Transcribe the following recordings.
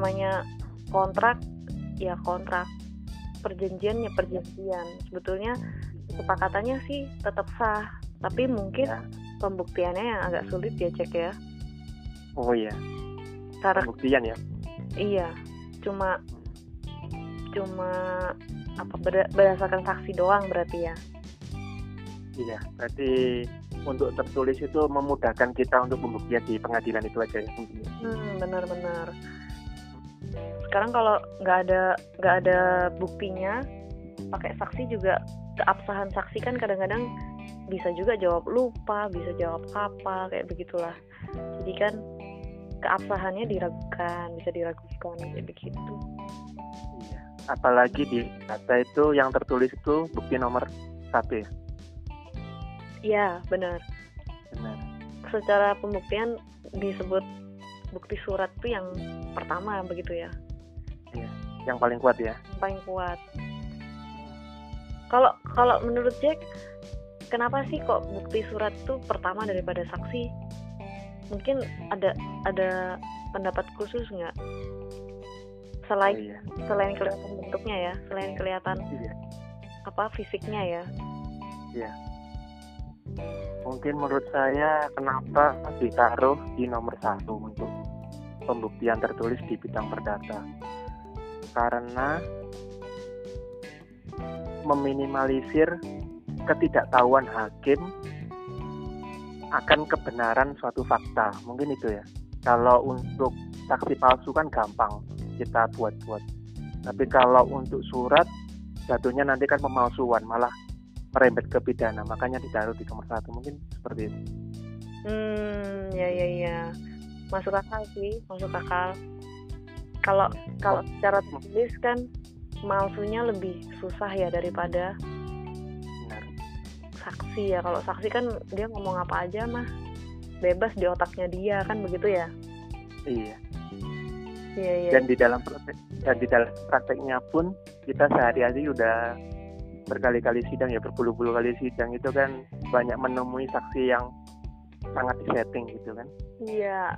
namanya kontrak ya kontrak perjanjian ya perjanjian sebetulnya kesepakatannya sih tetap sah tapi mungkin Ya. pembuktiannya yang agak sulit ya cek ya Oh iya, karena pembuktian ya. iya cuma cuma apa berda- berdasarkan saksi doang berarti ya Iya, berarti untuk tertulis itu memudahkan kita untuk pembuktian di pengadilan itu aja ya. ya. hmm benar-benar sekarang kalau nggak ada nggak ada buktinya pakai saksi juga keabsahan saksi kan kadang-kadang bisa juga jawab lupa bisa jawab apa kayak begitulah jadi kan keabsahannya diragukan bisa diragukan kayak begitu Iya. Apalagi di data itu yang tertulis itu bukti nomor satu ya. iya benar Benar. secara pembuktian disebut bukti surat itu yang pertama begitu ya Yang paling kuat ya. yang paling kuat kalau kalau menurut Jack kenapa sih kok bukti surat itu pertama daripada saksi mungkin ada ada pendapat khusus nggak Oh, selain iya. selain kelihatan bentuknya ya selain kelihatan Iya. apa fisiknya ya Mungkin menurut saya kenapa ditaruh di nomor satu untuk pembuktian tertulis di bidang perdata. Karena meminimalisir ketidaktahuan hakim akan kebenaran suatu fakta. Mungkin itu ya. Kalau untuk saksi palsu kan gampang kita buat-buat. Tapi kalau untuk surat jatuhnya nanti kan pemalsuan malah merembet ke pidana makanya ditaruh di nomor satu mungkin seperti itu hmm ya ya ya masuk akal sih masuk akal. Kalau kalau secara tulis kan malsunya lebih susah ya daripada benar. saksi ya. Kalau saksi kan dia ngomong apa aja mah bebas di otaknya dia kan begitu ya? Iya. Iya iya. Dan di dalam praktek dan di dalam prakteknya pun kita sehari-hari udah berkali-kali sidang ya berpuluh-puluh kali sidang itu kan banyak menemui saksi yang sangat disetting gitu kan. Iya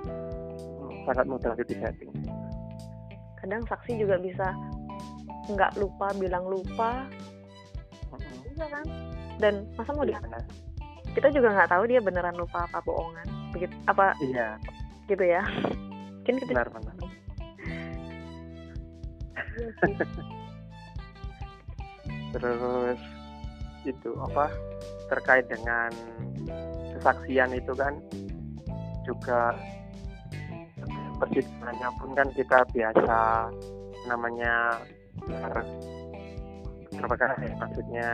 sangat mudah untuk disetting kadang saksi juga bisa nggak lupa bilang lupa. Iya kan? Dan masa mau Iya, dia benar. kita juga nggak tahu dia beneran lupa apa bohongan. Begitu apa iya. gitu ya. Kan kita benar benar. Iya terus itu apa? Terkait dengan kesaksian itu kan juga persidangannya pun kan kita biasa namanya ber berapa ya maksudnya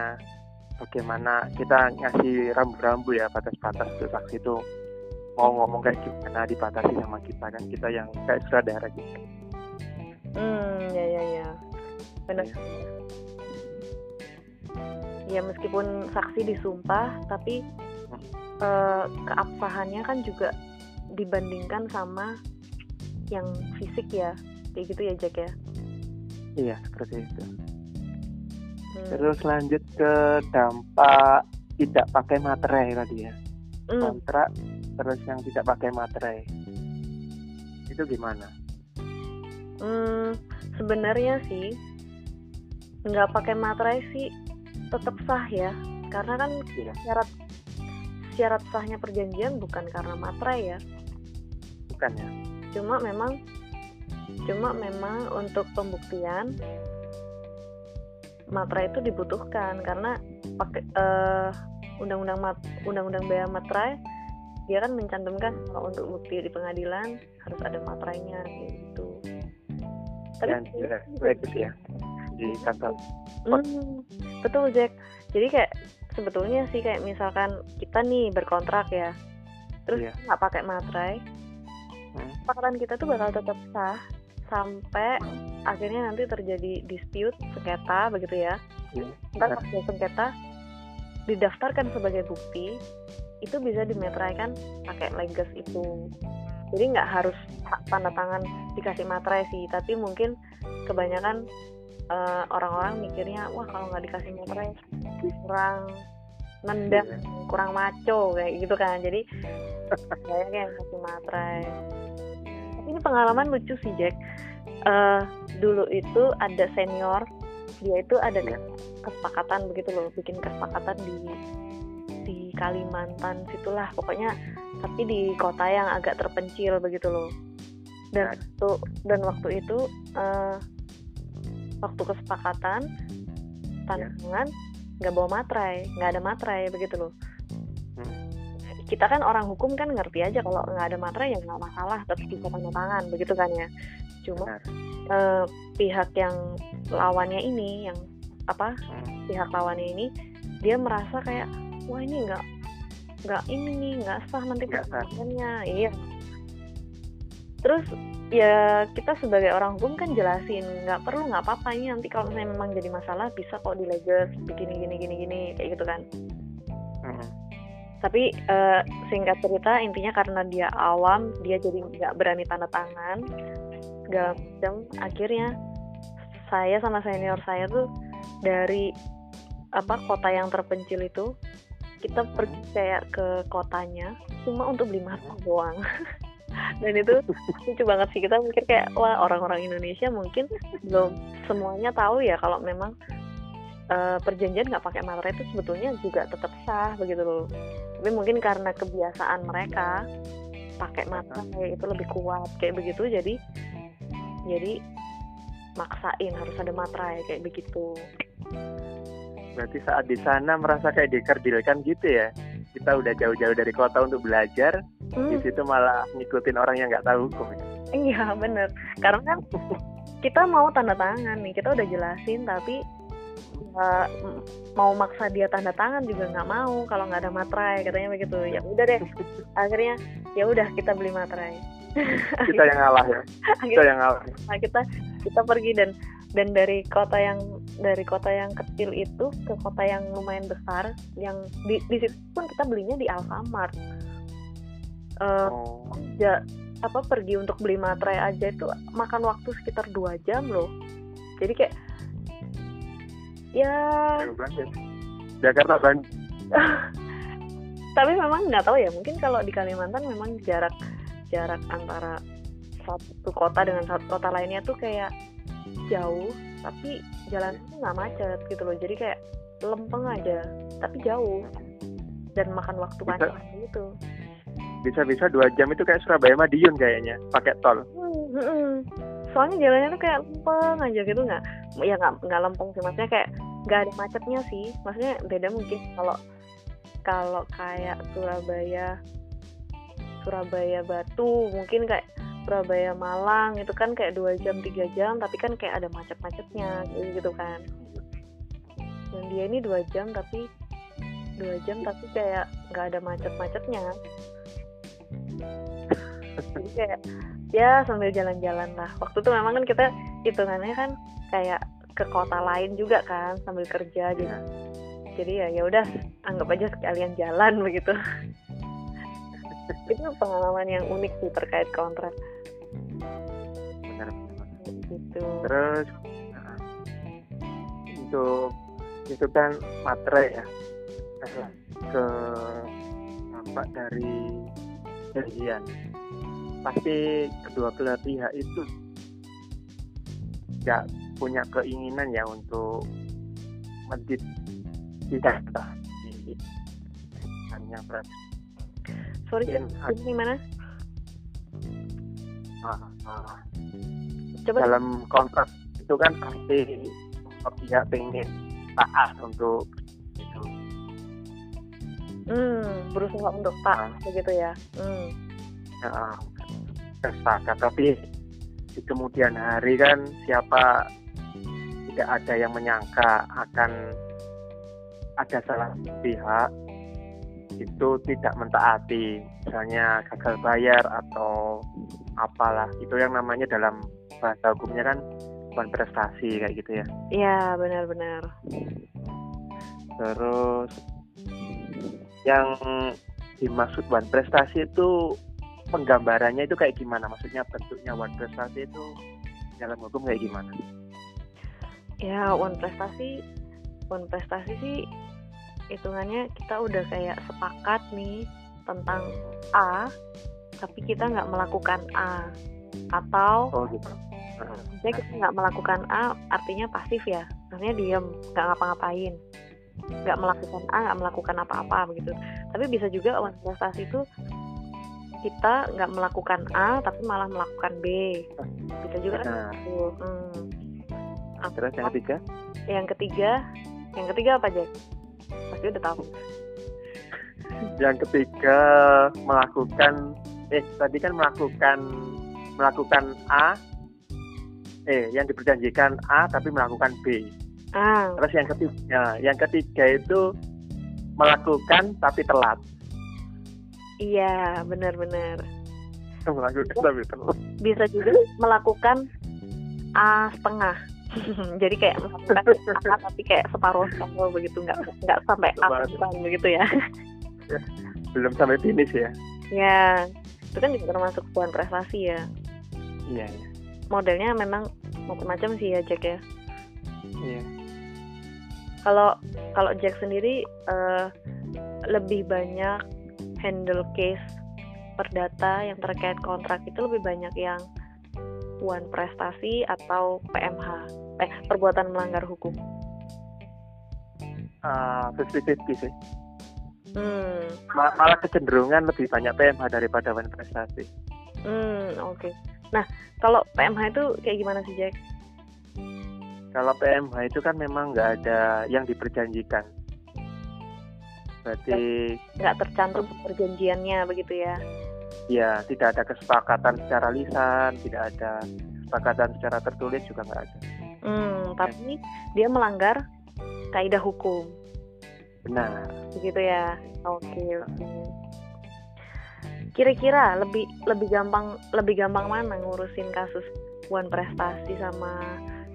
bagaimana kita ngasih rambu-rambu ya batas-batas untuk saksi itu mau ngomong kayak gimana dibatasi sama kita kan kita yang kayak sutradara gitu hmm ya ya ya benar Iya. ya meskipun saksi disumpah tapi Hmm. eh, keabsahannya kan juga dibandingkan sama yang fisik ya kayak gitu ya Jack ya iya seperti itu Hmm. Terus lanjut ke dampak tidak pakai materai tadi ya. Hmm, Kontrak terus yang tidak pakai materai. Itu gimana? hmm, sebenarnya sih nggak pakai materai sih tetap sah ya karena kan Iya. syarat syarat sahnya perjanjian bukan karena materai ya Bukan ya? Cuma memang cuma memang untuk pembuktian materai itu dibutuhkan karena pakai eh, undang-undang mat, undang-undang bea materai dia kan mencantumkan kalau untuk bukti di pengadilan harus ada materainya gitu tapi Dan juga bagus ya di kantor. Hmm, betul Jack. Jadi kayak sebetulnya sih kayak misalkan kita nih berkontrak ya, terus Iya. nggak pakai materai. Kesepakatan kita tuh bakal tetap sah sampai akhirnya nanti terjadi dispute sengketa begitu ya. Iya, Ntar udah sengketa didaftarkan sebagai bukti itu bisa dimeteraikan pakai legas itu. Jadi nggak harus ta- tanda tangan dikasih materai sih, tapi mungkin kebanyakan eh, orang-orang mikirnya wah kalau nggak dikasih materai kurang nendang, Iya. kurang maco kayak gitu kan. Jadi saya kayak kasih materai. Ini pengalaman lucu sih Jack. eh dulu itu ada senior dia itu ada kesepakatan begitu loh bikin kesepakatan di di Kalimantan situlah pokoknya tapi di kota yang agak terpencil begitu loh dan Nah. waktu dan waktu itu eh, waktu kesepakatan tanda tangan nggak bawa materai nggak ada materai begitu loh Hmm. Kita kan orang hukum kan ngerti aja kalau nggak ada materai ya nggak masalah tetap bisa tanda tangan begitu kan ya. Cuma eh, pihak yang lawannya ini yang apa Hmm. pihak lawannya ini dia merasa kayak wah ini nggak nggak ini nih nggak sah nanti pertanyaannya iya. Terus ya kita sebagai orang hukum kan jelasin nggak perlu nggak apa-apa ini nanti kalau misalnya memang jadi masalah bisa kok dileges begini gini gini gini kayak gitu kan. Hmm. Tapi eh, singkat cerita intinya karena dia awam dia jadi nggak berani tanda tangan segala macam akhirnya saya sama senior saya tuh dari apa kota yang terpencil itu kita pergi kayak ke kotanya cuma untuk beli masker doang. Dan itu lucu banget sih kita mikir kayak wah orang-orang Indonesia mungkin belum semuanya tahu ya kalau memang eh, perjanjian nggak pakai materai itu sebetulnya juga tetap sah begitu loh tapi mungkin karena kebiasaan mereka pakai materai itu lebih kuat kayak begitu jadi jadi maksain harus ada materai kayak begitu Berarti saat di sana merasa kayak dikerdilkan gitu ya. Kita udah jauh-jauh dari kota untuk belajar, di Hmm, situ malah ngikutin orang yang nggak tahu hukum. ya. iya bener karena kan kita mau tanda tangan nih kita udah jelasin tapi mau maksa dia tanda tangan juga nggak mau kalau nggak ada materai katanya begitu. Ya udah deh. Akhirnya ya udah kita beli materai. Kita yang ngalah ya. Kita akhirnya yang ngalah. nah, kita kita pergi dan dan dari kota yang dari kota yang kecil itu ke kota yang lumayan besar yang di di situ pun kita belinya di Alfamart. Eh, Oh, ya apa pergi untuk beli materai aja itu makan waktu sekitar dua jam loh. Jadi kayak ya. Jakarta Bandung. tapi memang nggak tahu ya mungkin kalau di Kalimantan memang jarak jarak antara satu kota dengan satu kota lainnya tuh kayak jauh tapi jalan itu nggak macet gitu loh jadi kayak lempeng aja tapi jauh dan makan waktu Bisa. panjang gitu Bisa-bisa dua jam itu kayak Surabaya Madiun kayaknya, pakai tol. Hmm, hmm. soalnya jalannya tuh kayak lempeng aja gitu nggak ya nggak nggak lempeng sih maksudnya kayak nggak ada macetnya sih. Maksudnya beda mungkin kalau kalau kayak Surabaya Surabaya Batu mungkin kayak Surabaya Malang itu kan kayak dua jam tiga jam tapi kan kayak ada macet-macetnya gitu, kan. Dan dia ini dua jam tapi dua jam tapi kayak nggak ada macet-macetnya. Jadi kayak ya sambil jalan-jalan lah. Waktu itu memang kan kita hitungannya kan kayak ke kota lain juga kan sambil kerja jadi jadi ya ya udah anggap aja sekalian jalan begitu itu pengalaman yang unik sih terkait kontrak Benar, benar. gitu Terus untuk itu kan materai ya. Nah, ke dampak dari perjanjian. Pasti kedua belah pihak itu nggak punya keinginan ya untuk mendit tidak di hanya berat sorry Mungkin jadi gimana ah, coba. Dalam kontrak itu kan pasti pihak pengen taat untuk itu. Hmm, berusaha untuk tak Ah. begitu ya. Hmm. ya, sepakat tapi di kemudian hari kan siapa tidak ada yang menyangka akan ada salah pihak itu tidak mentaati. Misalnya gagal bayar atau apalah. Itu yang namanya dalam bahasa hukumnya kan bukan prestasi kayak gitu ya. Iya benar-benar. Terus yang dimaksud one prestasi itu penggambarannya itu kayak gimana? Maksudnya bentuknya one prestasi itu dalam hukum kayak gimana? ya one prestasi one prestasi sih hitungannya kita udah kayak sepakat nih tentang A tapi kita nggak melakukan A atau Oh gitu. Jadi kita nggak melakukan A artinya pasif ya, artinya diem, nggak ngapa-ngapain, nggak melakukan A, nggak melakukan apa-apa begitu. Tapi bisa juga one prestasi itu kita nggak melakukan A tapi malah melakukan B, bisa juga kan? Nah, gitu. Hmm. terus yang ketiga Yang ketiga, yang ketiga apa Jack? Pasti udah tahu. yang ketiga melakukan eh tadi kan melakukan melakukan A eh yang diperjanjikan A tapi melakukan B Ah, terus yang ketiga yang ketiga itu melakukan tapi telat iya, benar-benar. melakukan tapi telat Bisa juga melakukan A setengah. Jadi kayak melakukan A tapi kayak separuh separuh begitu, nggak nggak sampai A begitu ya. belum sampai finish ya ya, itu kan juga termasuk sebuah prestasi ya. iya iya Modelnya memang macam-macam sih ya Jack ya. iya Kalau kalau Jack sendiri eh, lebih banyak handle case perdata yang terkait kontrak itu lebih banyak yang one prestasi atau PMH eh perbuatan melanggar hukum. fifty fifty sih Hmm, Ma- malah kecenderungan lebih banyak PMH daripada one prestasi hmm oke. Nah kalau PMH itu kayak gimana sih Jack? kalau PMH itu kan memang nggak ada yang diperjanjikan berarti Nggak tercantum perjanjiannya begitu ya? ya tidak ada kesepakatan secara lisan tidak ada kesepakatan secara tertulis juga nggak ada. Hmm, tapi dia melanggar kaidah hukum. benar. Begitu ya? Oke oke. Kira-kira lebih lebih gampang lebih gampang mana ngurusin kasus one prestasi sama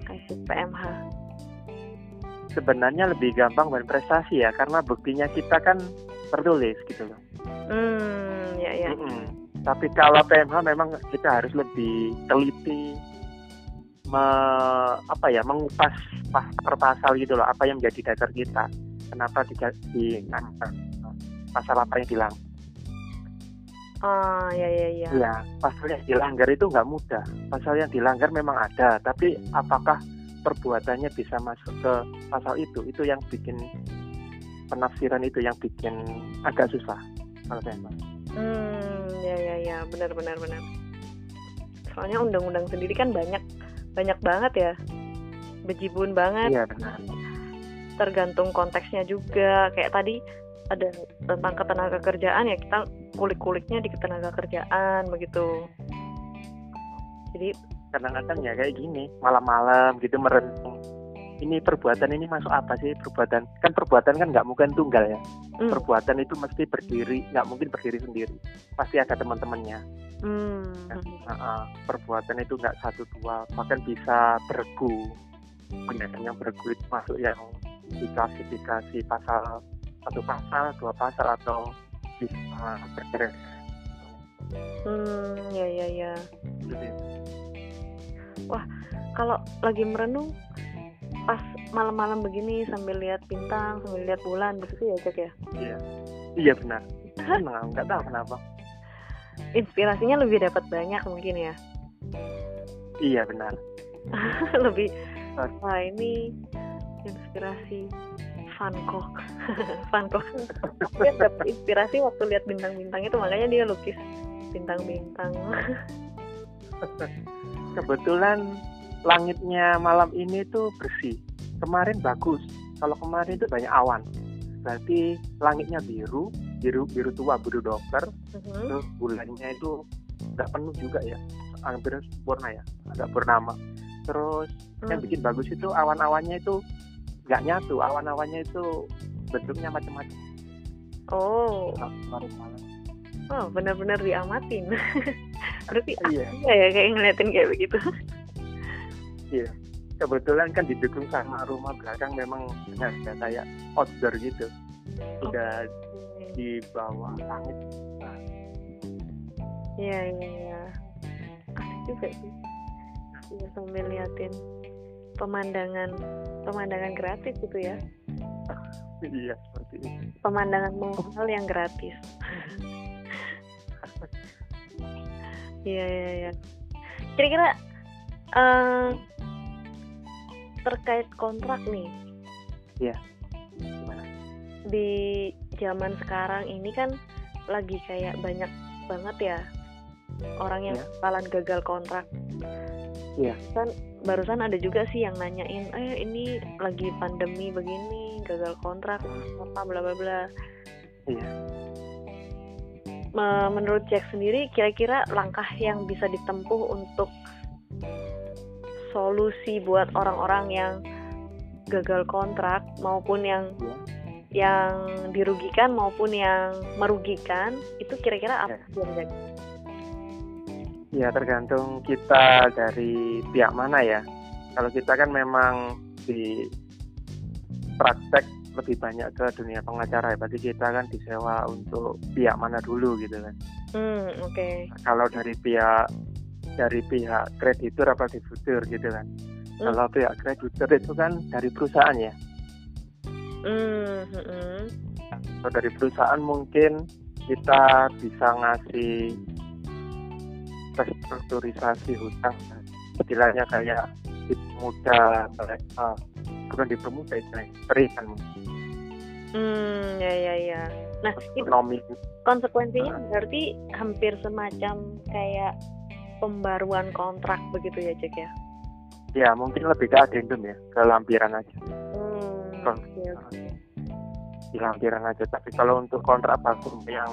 kasus PMH sebenarnya lebih gampang one prestasi ya karena buktinya kita kan tertulis gitu loh. Hmm ya ya. Mm-mm. tapi kalau PMH memang kita harus lebih teliti me- apa ya mengupas pas per pasal gitu loh apa yang menjadi dasar kita. Kenapa di, di pasal apa yang dilanggar. Ah ya ya ya. Ya pasal yang dilanggar itu nggak mudah. Pasal yang dilanggar memang ada tapi apakah perbuatannya bisa masuk ke pasal itu. Itu yang bikin penafsiran itu yang bikin agak susah. Kalau PMH hmm ya ya ya. Benar benar benar. Soalnya undang-undang sendiri kan banyak banyak banget ya. Bejibun banget. Iya benar. Tergantung konteksnya juga. Kayak tadi ada tentang ketenaga kerjaan ya kita kulik-kuliknya di ketenaga kerjaan begitu. Jadi kadang-kadang ya kayak gini malam-malam gitu merenung. Ini perbuatan ini masuk apa sih? Perbuatan kan perbuatan kan nggak mungkin tunggal ya. Hmm, perbuatan itu mesti berdiri nggak mungkin berdiri sendiri. Pasti ada teman-temannya. Hmm, Nah, uh, perbuatan itu nggak satu dua bahkan bisa bergu. Kemudian yang bergu itu masuk yang diklasifikasi pasal satu pasal dua pasal atau bisa bergerak. Hmm, ya ya ya Gitu. kalau lagi merenung pas malam-malam begini sambil lihat bintang sambil lihat bulan begitu ya Jack ya? Iya. Iya benar. Senang, nggak tahu kenapa. Inspirasinya lebih dapat banyak mungkin ya? Iya benar. Lebih wah ini inspirasi Van Gogh. Van Gogh. Dia dapat inspirasi waktu lihat bintang-bintang itu makanya dia lukis bintang-bintang kebetulan langitnya malam ini tuh bersih. Kemarin bagus. Kalau kemarin itu banyak awan. Berarti langitnya biru biru biru tua biru dokter Mhm. terus bulannya itu nggak penuh juga ya. Hampir sempurna ya. Agak purnama terus yang Hmm. bikin bagus itu awan-awannya itu nggak nyatu. Awan-awannya itu bentuknya macam-macam. Oh. Nah, kemarin malam. Oh benar-benar diamatin berarti iya iya ya kayak ngeliatin kayak begitu kebetulan kan didukung sama rumah belakang memang ada kayak outdoor gitu udah di bawah langit Iya iya iya. Asik juga sih. Iya sambil liatin pemandangan pemandangan gratis gitu ya. iya seperti itu Pemandangan mahal yang gratis. Iya iya iya. Kira-kira Eh, terkait kontrak nih. Iya. Gimana? Di zaman sekarang ini kan lagi kayak banyak banget ya orang yang Iya. bakalan gagal kontrak. Iya. Kan barusan ada juga sih yang nanyain, eh ini lagi pandemi begini, gagal kontrak, apa bla bla bla. Iya. Me- Menurut Jack sendiri, kira-kira langkah yang bisa ditempuh untuk solusi buat orang-orang yang gagal kontrak maupun yang yang dirugikan maupun yang merugikan itu kira-kira apa Ya. sih, Jack? Ya tergantung kita dari pihak mana ya. Kalau kita kan memang di praktek lebih banyak ke dunia pengacara ya. Berarti kita kan disewa untuk pihak mana dulu gitu kan. Hmm, oke. Kalau dari pihak dari pihak kreditur apa debitur gitu kan. Hmm. Kalau pihak kreditur itu kan dari perusahaan ya. Hmm, hmm, hmm. Kalau dari perusahaan mungkin kita bisa ngasih restrukturisasi hutang istilahnya kayak dipermudah uh, bukan dipermudah itu berikan Hmm, ya ya ya. Nah, itu ekonomi konsekuensinya Ah. berarti hampir semacam kayak pembaruan kontrak begitu ya, Jack ya? ya mungkin lebih ke adendum ya ke lampiran aja Hmm, Kon- oke. di lampiran aja tapi kalau untuk kontrak baku yang